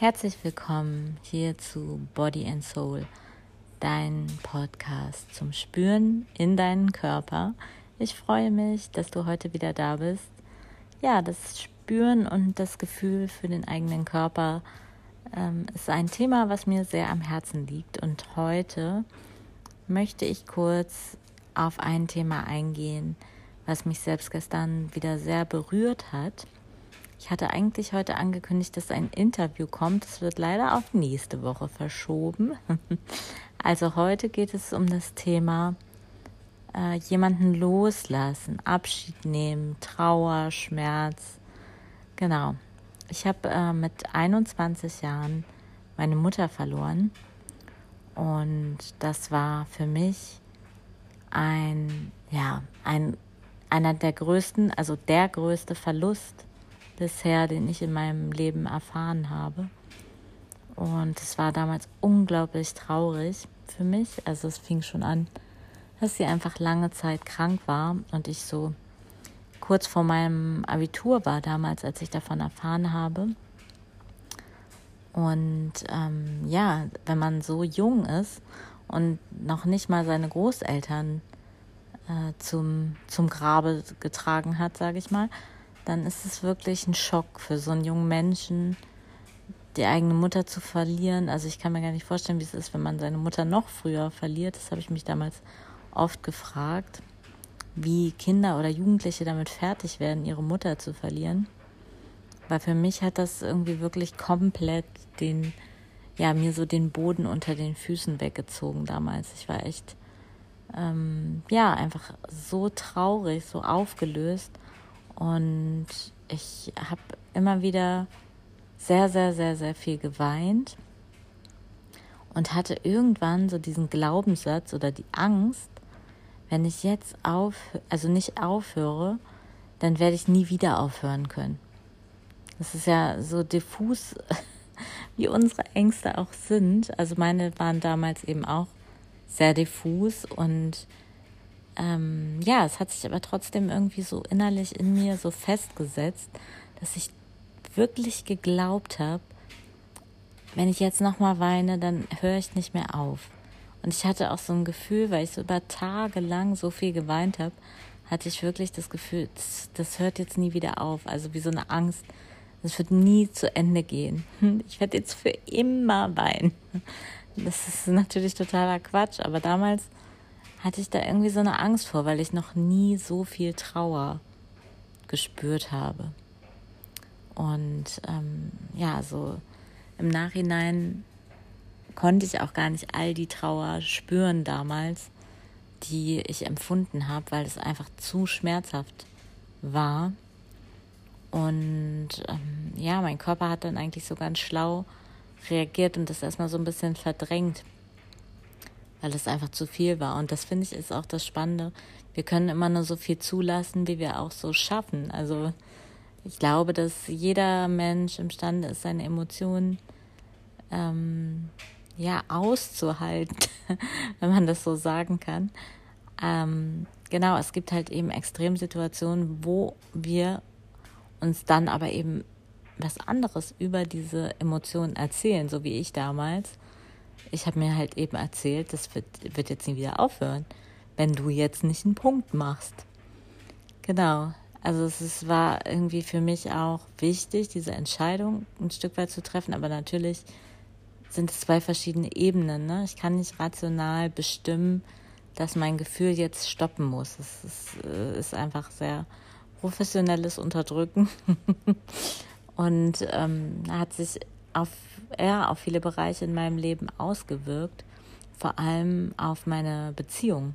Herzlich willkommen hier zu Body and Soul, dein Podcast zum Spüren in deinen Körper. Ich freue mich, dass du heute wieder da bist. Ja, das Spüren und das Gefühl für den eigenen Körper ähm, ist ein Thema, was mir sehr am Herzen liegt. Und heute möchte ich kurz auf ein Thema eingehen, was mich selbst gestern wieder sehr berührt hat. Ich hatte eigentlich heute angekündigt, dass ein Interview kommt. Es wird leider auf nächste Woche verschoben. Also heute geht es um das Thema äh, jemanden loslassen, Abschied nehmen, Trauer, Schmerz. Genau. Ich habe äh, mit 21 Jahren meine Mutter verloren und das war für mich ein, ja, ein, einer der größten, also der größte Verlust bisher, den ich in meinem Leben erfahren habe. Und es war damals unglaublich traurig für mich. Also es fing schon an, dass sie einfach lange Zeit krank war und ich so kurz vor meinem Abitur war damals, als ich davon erfahren habe. Und ähm, ja, wenn man so jung ist und noch nicht mal seine Großeltern äh, zum, zum Grabe getragen hat, sage ich mal, dann ist es wirklich ein Schock für so einen jungen Menschen, die eigene Mutter zu verlieren. Also ich kann mir gar nicht vorstellen, wie es ist, wenn man seine Mutter noch früher verliert. Das habe ich mich damals oft gefragt, wie Kinder oder Jugendliche damit fertig werden, ihre Mutter zu verlieren. Weil für mich hat das irgendwie wirklich komplett den, ja, mir so den Boden unter den Füßen weggezogen damals. Ich war echt, ähm, ja, einfach so traurig, so aufgelöst und ich habe immer wieder sehr, sehr, sehr, sehr viel geweint und hatte irgendwann so diesen Glaubenssatz oder die Angst, wenn ich jetzt auf, also nicht aufhöre, dann werde ich nie wieder aufhören können. Das ist ja so diffus, wie unsere Ängste auch sind. Also meine waren damals eben auch sehr diffus und ähm, ja, es hat sich aber trotzdem irgendwie so innerlich in mir so festgesetzt, dass ich wirklich geglaubt habe, wenn ich jetzt nochmal weine, dann höre ich nicht mehr auf. Und ich hatte auch so ein Gefühl, weil ich so über Tage lang so viel geweint habe, hatte ich wirklich das Gefühl, das, das hört jetzt nie wieder auf. Also wie so eine Angst, das wird nie zu Ende gehen. Ich werde jetzt für immer weinen. Das ist natürlich totaler Quatsch, aber damals hatte ich da irgendwie so eine Angst vor, weil ich noch nie so viel Trauer gespürt habe. Und ähm, ja, so im Nachhinein konnte ich auch gar nicht all die Trauer spüren damals, die ich empfunden habe, weil es einfach zu schmerzhaft war. Und ähm, ja, mein Körper hat dann eigentlich so ganz schlau reagiert und das erstmal so ein bisschen verdrängt weil es einfach zu viel war. Und das finde ich ist auch das Spannende. Wir können immer nur so viel zulassen, wie wir auch so schaffen. Also ich glaube, dass jeder Mensch imstande ist, seine Emotionen ähm, ja auszuhalten, wenn man das so sagen kann. Ähm, genau, es gibt halt eben Extremsituationen, wo wir uns dann aber eben was anderes über diese Emotionen erzählen, so wie ich damals ich habe mir halt eben erzählt, das wird, wird jetzt nie wieder aufhören, wenn du jetzt nicht einen Punkt machst. Genau. Also es ist, war irgendwie für mich auch wichtig, diese Entscheidung ein Stück weit zu treffen, aber natürlich sind es zwei verschiedene Ebenen. Ne? Ich kann nicht rational bestimmen, dass mein Gefühl jetzt stoppen muss. Es ist, äh, ist einfach sehr professionelles Unterdrücken. Und ähm, hat sich auf, ja, auf viele Bereiche in meinem Leben ausgewirkt, vor allem auf meine Beziehung.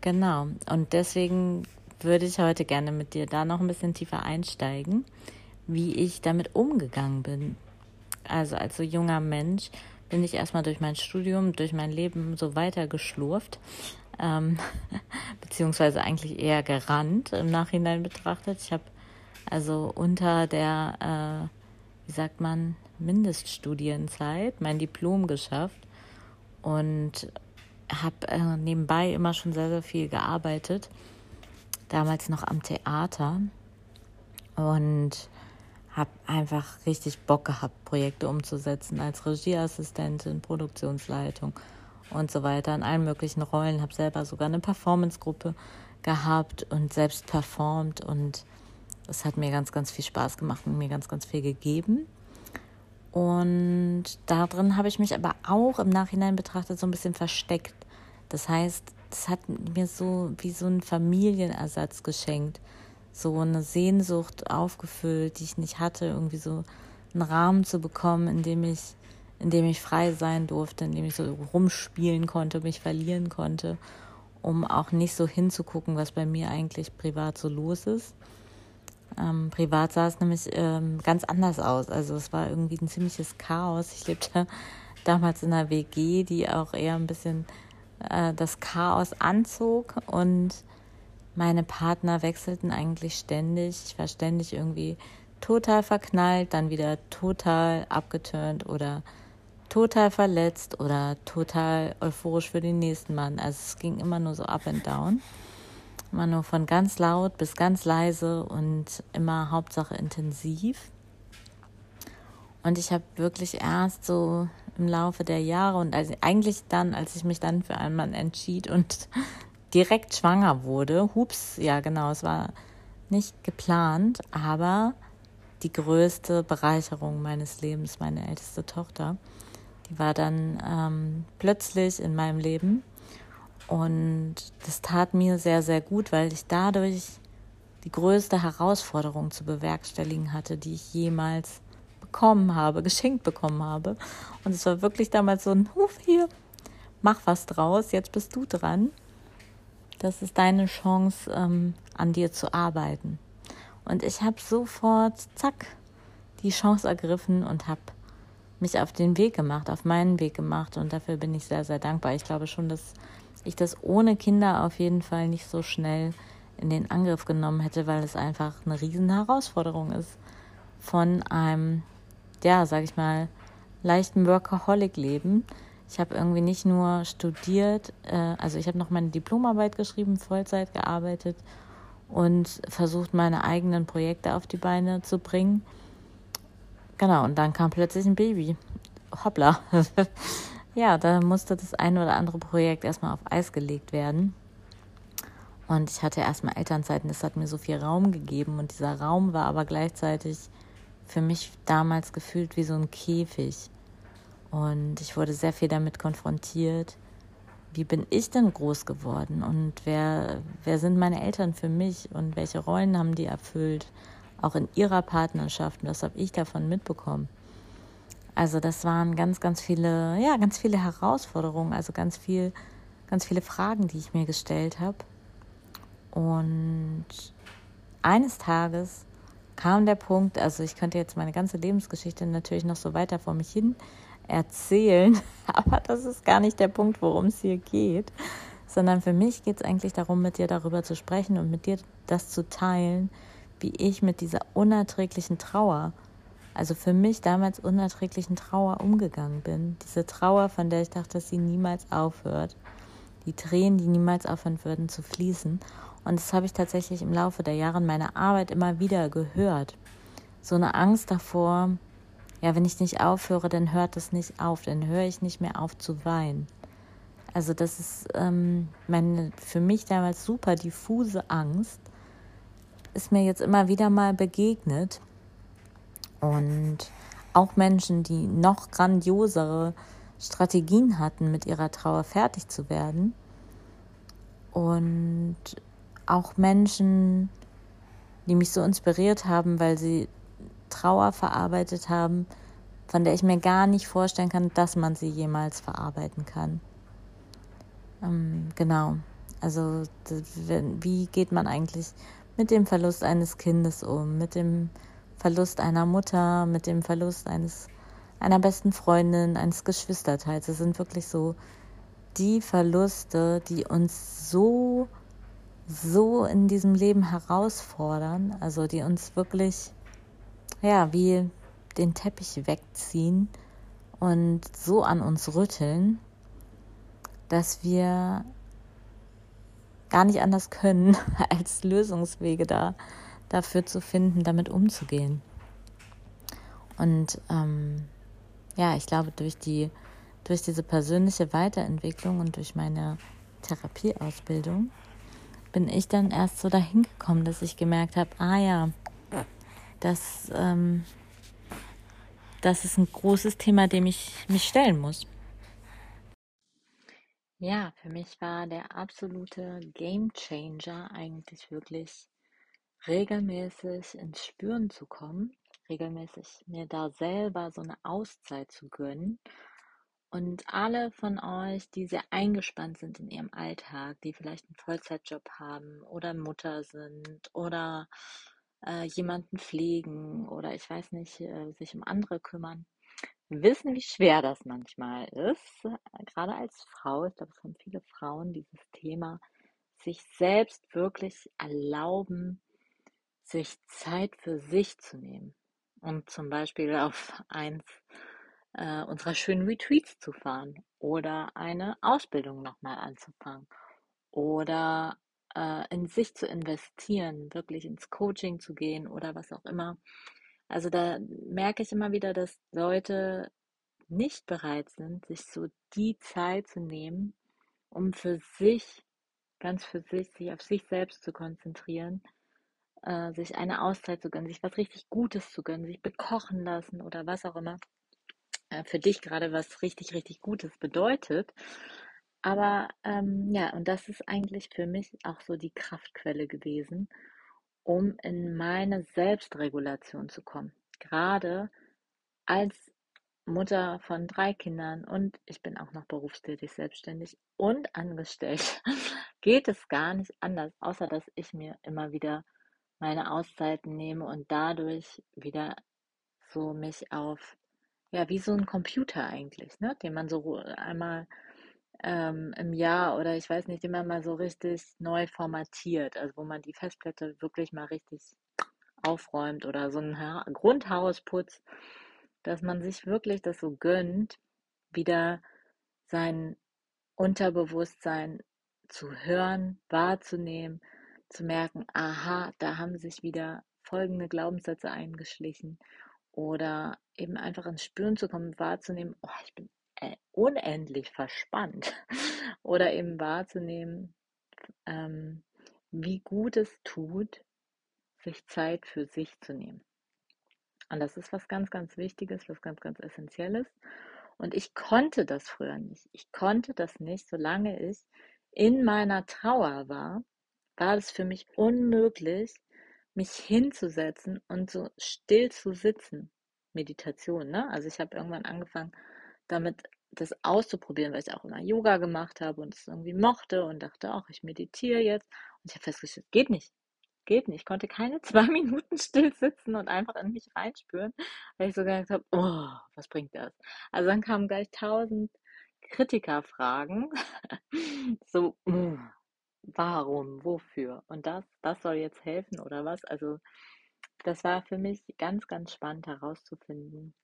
Genau, und deswegen würde ich heute gerne mit dir da noch ein bisschen tiefer einsteigen, wie ich damit umgegangen bin. Also als so junger Mensch bin ich erstmal durch mein Studium, durch mein Leben so weiter geschlurft, ähm, beziehungsweise eigentlich eher gerannt im Nachhinein betrachtet. Ich habe also unter der äh, wie sagt man, Mindeststudienzeit mein Diplom geschafft und habe äh, nebenbei immer schon sehr, sehr viel gearbeitet. Damals noch am Theater und habe einfach richtig Bock gehabt, Projekte umzusetzen als Regieassistentin, Produktionsleitung und so weiter in allen möglichen Rollen. Habe selber sogar eine Performancegruppe gehabt und selbst performt und es hat mir ganz, ganz viel Spaß gemacht und mir ganz, ganz viel gegeben. Und darin habe ich mich aber auch im Nachhinein betrachtet so ein bisschen versteckt. Das heißt, es hat mir so wie so einen Familienersatz geschenkt so eine Sehnsucht aufgefüllt, die ich nicht hatte, irgendwie so einen Rahmen zu bekommen, in dem ich, in dem ich frei sein durfte, in dem ich so rumspielen konnte, mich verlieren konnte, um auch nicht so hinzugucken, was bei mir eigentlich privat so los ist. Ähm, privat sah es nämlich ähm, ganz anders aus. Also es war irgendwie ein ziemliches Chaos. Ich lebte damals in einer WG, die auch eher ein bisschen äh, das Chaos anzog und meine Partner wechselten eigentlich ständig. Ich war ständig irgendwie total verknallt, dann wieder total abgeturnt oder total verletzt oder total euphorisch für den nächsten Mann. Also es ging immer nur so up and down. Immer nur von ganz laut bis ganz leise und immer Hauptsache intensiv. Und ich habe wirklich erst so im Laufe der Jahre und also eigentlich dann, als ich mich dann für einen Mann entschied und direkt schwanger wurde. Hups, ja genau, es war nicht geplant, aber die größte Bereicherung meines Lebens, meine älteste Tochter, die war dann ähm, plötzlich in meinem Leben und das tat mir sehr, sehr gut, weil ich dadurch die größte Herausforderung zu bewerkstelligen hatte, die ich jemals bekommen habe, geschenkt bekommen habe. Und es war wirklich damals so ein Huf hier, mach was draus, jetzt bist du dran. Das ist deine Chance, ähm, an dir zu arbeiten. Und ich habe sofort, zack, die Chance ergriffen und habe mich auf den Weg gemacht, auf meinen Weg gemacht. Und dafür bin ich sehr, sehr dankbar. Ich glaube schon, dass ich das ohne Kinder auf jeden Fall nicht so schnell in den Angriff genommen hätte, weil es einfach eine riesen Herausforderung ist von einem, ja, sag ich mal, leichten Workaholic-Leben ich habe irgendwie nicht nur studiert, äh, also ich habe noch meine Diplomarbeit geschrieben, Vollzeit gearbeitet und versucht, meine eigenen Projekte auf die Beine zu bringen. Genau, und dann kam plötzlich ein Baby. Hoppla. ja, da musste das eine oder andere Projekt erstmal auf Eis gelegt werden. Und ich hatte erstmal Elternzeiten, das hat mir so viel Raum gegeben. Und dieser Raum war aber gleichzeitig für mich damals gefühlt wie so ein Käfig. Und ich wurde sehr viel damit konfrontiert. Wie bin ich denn groß geworden und wer, wer sind meine Eltern für mich und welche Rollen haben die erfüllt, auch in ihrer Partnerschaft und was habe ich davon mitbekommen. Also das waren ganz, ganz viele, ja, ganz viele Herausforderungen, also ganz viel, ganz viele Fragen, die ich mir gestellt habe. Und eines Tages kam der Punkt, also ich könnte jetzt meine ganze Lebensgeschichte natürlich noch so weiter vor mich hin erzählen, aber das ist gar nicht der Punkt, worum es hier geht, sondern für mich geht es eigentlich darum, mit dir darüber zu sprechen und mit dir das zu teilen, wie ich mit dieser unerträglichen Trauer, also für mich damals unerträglichen Trauer umgegangen bin. Diese Trauer, von der ich dachte, dass sie niemals aufhört. Die Tränen, die niemals aufhören würden zu fließen. Und das habe ich tatsächlich im Laufe der Jahre in meiner Arbeit immer wieder gehört. So eine Angst davor, ja, wenn ich nicht aufhöre, dann hört es nicht auf, dann höre ich nicht mehr auf zu weinen. Also das ist ähm, meine für mich damals super diffuse Angst, ist mir jetzt immer wieder mal begegnet. Und auch Menschen, die noch grandiosere Strategien hatten, mit ihrer Trauer fertig zu werden. Und auch Menschen, die mich so inspiriert haben, weil sie Trauer verarbeitet haben, von der ich mir gar nicht vorstellen kann, dass man sie jemals verarbeiten kann. Ähm, genau. Also wie geht man eigentlich mit dem Verlust eines Kindes um, mit dem Verlust einer Mutter, mit dem Verlust eines einer besten Freundin, eines Geschwisterteils. Das sind wirklich so die Verluste, die uns so so in diesem Leben herausfordern, also die uns wirklich ja, wie den Teppich wegziehen und so an uns rütteln, dass wir gar nicht anders können, als Lösungswege da dafür zu finden, damit umzugehen. Und ähm, ja, ich glaube, durch die, durch diese persönliche Weiterentwicklung und durch meine Therapieausbildung bin ich dann erst so dahin gekommen, dass ich gemerkt habe, ah ja, das, ähm, das ist ein großes Thema, dem ich mich stellen muss. Ja, für mich war der absolute Game Changer eigentlich wirklich regelmäßig ins Spüren zu kommen, regelmäßig mir da selber so eine Auszeit zu gönnen. Und alle von euch, die sehr eingespannt sind in ihrem Alltag, die vielleicht einen Vollzeitjob haben oder Mutter sind oder äh, jemanden pflegen oder ich weiß nicht, äh, sich um andere kümmern, wissen, wie schwer das manchmal ist. Gerade als Frau, ich glaube, es haben viele Frauen dieses Thema, sich selbst wirklich erlauben, sich Zeit für sich zu nehmen und zum Beispiel auf eins äh, unserer schönen Retreats zu fahren oder eine Ausbildung nochmal anzufangen oder äh, in sich zu investieren, wirklich ins Coaching zu gehen oder was auch immer. Also da merke ich immer wieder, dass Leute nicht bereit sind, sich so die Zeit zu nehmen, um für sich, ganz für sich, sich auf sich selbst zu konzentrieren äh, sich eine Auszeit zu gönnen, sich was richtig Gutes zu gönnen, sich bekochen lassen oder was auch immer äh, für dich gerade was richtig, richtig Gutes bedeutet. Aber ähm, ja, und das ist eigentlich für mich auch so die Kraftquelle gewesen, um in meine Selbstregulation zu kommen. Gerade als Mutter von drei Kindern und ich bin auch noch berufstätig, selbstständig und angestellt, geht es gar nicht anders, außer dass ich mir immer wieder meine Auszeiten nehme und dadurch wieder so mich auf, ja, wie so ein Computer eigentlich, ne, den man so einmal ähm, im Jahr oder ich weiß nicht, den man mal so richtig neu formatiert, also wo man die Festplatte wirklich mal richtig aufräumt oder so ein ha Grundhausputz, dass man sich wirklich das so gönnt, wieder sein Unterbewusstsein zu hören, wahrzunehmen zu merken, aha, da haben sich wieder folgende Glaubenssätze eingeschlichen oder eben einfach ins Spüren zu kommen, wahrzunehmen, oh, ich bin äh, unendlich verspannt oder eben wahrzunehmen, ähm, wie gut es tut, sich Zeit für sich zu nehmen. Und das ist was ganz, ganz Wichtiges, was ganz, ganz Essentielles. Und ich konnte das früher nicht. Ich konnte das nicht, solange ich in meiner Trauer war war es für mich unmöglich, mich hinzusetzen und so still zu sitzen. Meditation, ne? Also ich habe irgendwann angefangen, damit das auszuprobieren, weil ich auch immer Yoga gemacht habe und es irgendwie mochte und dachte, auch ich meditiere jetzt. Und ich habe festgestellt, geht nicht. Geht nicht. Ich konnte keine zwei Minuten still sitzen und einfach in mich reinspüren, weil ich so gedacht habe, oh, was bringt das? Also dann kamen gleich tausend Kritikerfragen. so, oh, warum, wofür und das, das soll jetzt helfen oder was? Also das war für mich ganz, ganz spannend herauszufinden,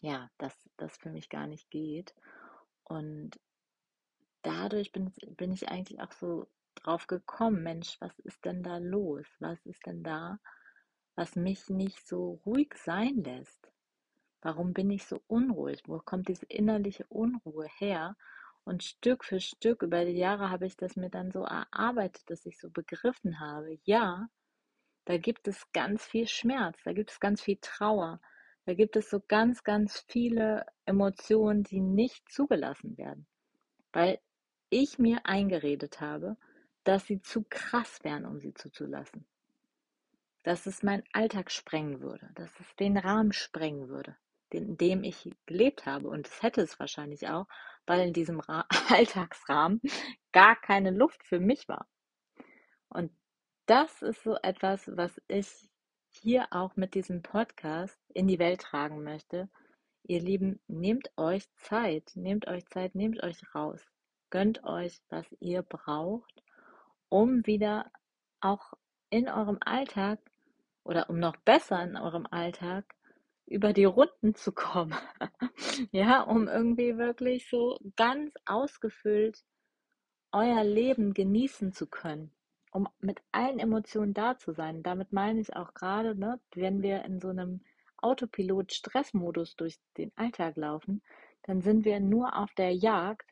ja, dass das für mich gar nicht geht. Und dadurch bin, bin ich eigentlich auch so drauf gekommen, Mensch, was ist denn da los? Was ist denn da, was mich nicht so ruhig sein lässt? Warum bin ich so unruhig? Wo kommt diese innerliche Unruhe her? Und Stück für Stück über die Jahre habe ich das mir dann so erarbeitet, dass ich so begriffen habe, ja, da gibt es ganz viel Schmerz, da gibt es ganz viel Trauer, da gibt es so ganz, ganz viele Emotionen, die nicht zugelassen werden, weil ich mir eingeredet habe, dass sie zu krass wären, um sie zuzulassen. Dass es meinen Alltag sprengen würde, dass es den Rahmen sprengen würde in dem ich gelebt habe. Und es hätte es wahrscheinlich auch, weil in diesem Ra Alltagsrahmen gar keine Luft für mich war. Und das ist so etwas, was ich hier auch mit diesem Podcast in die Welt tragen möchte. Ihr Lieben, nehmt euch Zeit, nehmt euch Zeit, nehmt euch raus, gönnt euch, was ihr braucht, um wieder auch in eurem Alltag oder um noch besser in eurem Alltag über die Runden zu kommen. ja, um irgendwie wirklich so ganz ausgefüllt euer Leben genießen zu können, um mit allen Emotionen da zu sein. Damit meine ich auch gerade, ne, wenn wir in so einem Autopilot-Stressmodus durch den Alltag laufen, dann sind wir nur auf der Jagd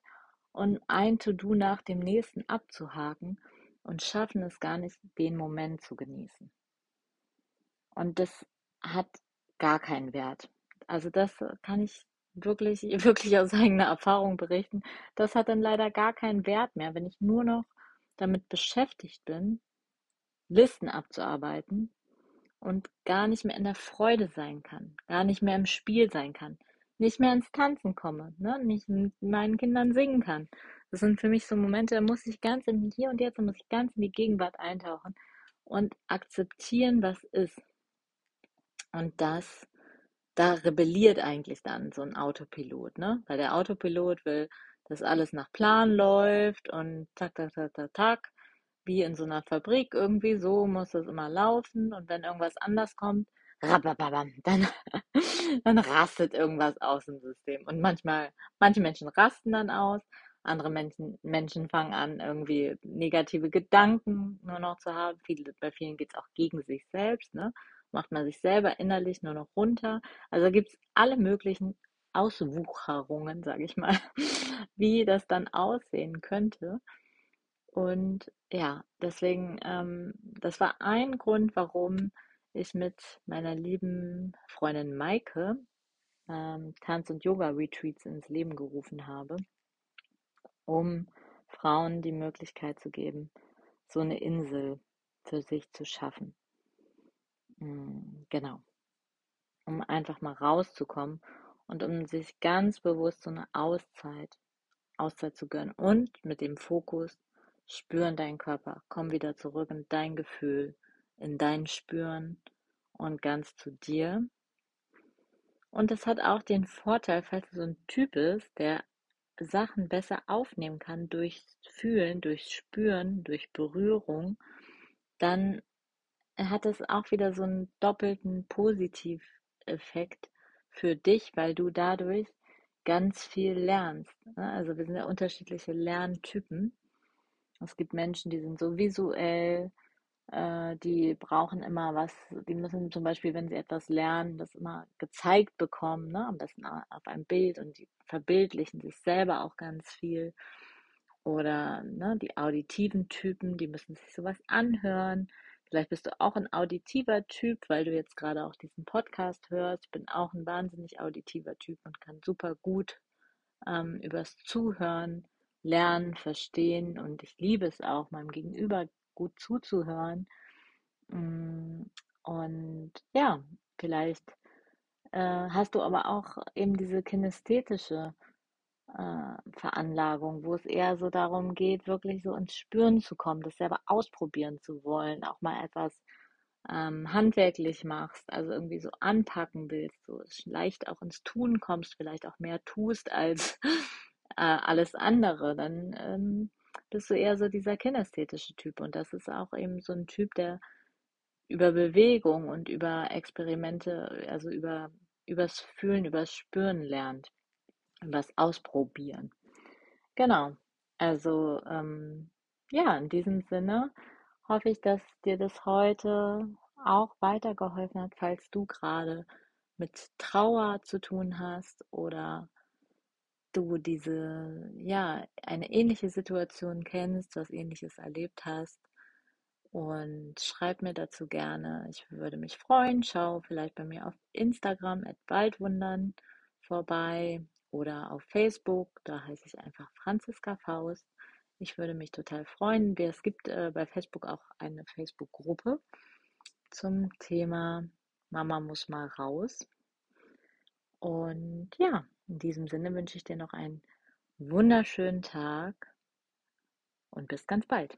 und ein To-Do nach dem nächsten abzuhaken und schaffen es gar nicht, den Moment zu genießen. Und das hat gar keinen Wert. Also das kann ich wirklich, wirklich aus eigener Erfahrung berichten. Das hat dann leider gar keinen Wert mehr, wenn ich nur noch damit beschäftigt bin, Listen abzuarbeiten und gar nicht mehr in der Freude sein kann, gar nicht mehr im Spiel sein kann, nicht mehr ins Tanzen komme, ne? nicht mit meinen Kindern singen kann. Das sind für mich so Momente, da muss ich ganz in Hier und Jetzt, da muss ich ganz in die Gegenwart eintauchen und akzeptieren, was ist. Und das, da rebelliert eigentlich dann so ein Autopilot, ne? Weil der Autopilot will, dass alles nach Plan läuft und tak, tak, tak, tak, tak wie in so einer Fabrik irgendwie, so muss es immer laufen und wenn irgendwas anders kommt, dann, dann rastet irgendwas aus dem System. Und manchmal, manche Menschen rasten dann aus, andere Menschen, Menschen fangen an, irgendwie negative Gedanken nur noch zu haben. Viele, bei vielen geht es auch gegen sich selbst, ne? Macht man sich selber innerlich nur noch runter. Also gibt es alle möglichen Auswucherungen, sage ich mal, wie das dann aussehen könnte. Und ja, deswegen, ähm, das war ein Grund, warum ich mit meiner lieben Freundin Maike ähm, Tanz- und Yoga-Retreats ins Leben gerufen habe, um Frauen die Möglichkeit zu geben, so eine Insel für sich zu schaffen. Mm, genau. Um einfach mal rauszukommen und um sich ganz bewusst so eine Auszeit, Auszeit zu gönnen und mit dem Fokus Spüren deinen Körper. Komm wieder zurück in dein Gefühl, in dein Spüren und ganz zu dir. Und das hat auch den Vorteil, falls du so ein Typ bist, der Sachen besser aufnehmen kann durch Fühlen, durch Spüren, durch Berührung, dann hat es auch wieder so einen doppelten Positiveffekt für dich, weil du dadurch ganz viel lernst. Ne? Also wir sind ja unterschiedliche Lerntypen. Es gibt Menschen, die sind so visuell, äh, die brauchen immer was, die müssen zum Beispiel, wenn sie etwas lernen, das immer gezeigt bekommen, ne? am besten auf einem Bild und die verbildlichen sich selber auch ganz viel. Oder ne, die auditiven Typen, die müssen sich sowas anhören. Vielleicht bist du auch ein auditiver Typ, weil du jetzt gerade auch diesen Podcast hörst. Ich bin auch ein wahnsinnig auditiver Typ und kann super gut ähm, übers Zuhören lernen, verstehen und ich liebe es auch, meinem Gegenüber gut zuzuhören. Mm, und ja, vielleicht äh, hast du aber auch eben diese kinästhetische äh, Veranlagung, wo es eher so darum geht, wirklich so ins Spüren zu kommen, das selber ausprobieren zu wollen, auch mal etwas ähm, handwerklich machst, also irgendwie so anpacken willst, so leicht auch ins Tun kommst, vielleicht auch mehr tust als äh, alles andere, dann ähm, bist du eher so dieser kinästhetische Typ. Und das ist auch eben so ein Typ, der über Bewegung und über Experimente, also über übers Fühlen, übers Spüren lernt, übers Ausprobieren. Genau. Also ähm, ja, in diesem Sinne hoffe ich, dass dir das heute auch weitergeholfen hat, falls du gerade mit Trauer zu tun hast oder du diese, ja, eine ähnliche Situation kennst, was ähnliches erlebt hast. Und schreib mir dazu gerne. Ich würde mich freuen. Schau vielleicht bei mir auf Instagram at Waldwundern vorbei oder auf Facebook. Da heiße ich einfach Franziska Faust. Ich würde mich total freuen. Es gibt äh, bei Facebook auch eine Facebook-Gruppe zum Thema Mama muss mal raus. Und ja, in diesem Sinne wünsche ich dir noch einen wunderschönen Tag und bis ganz bald.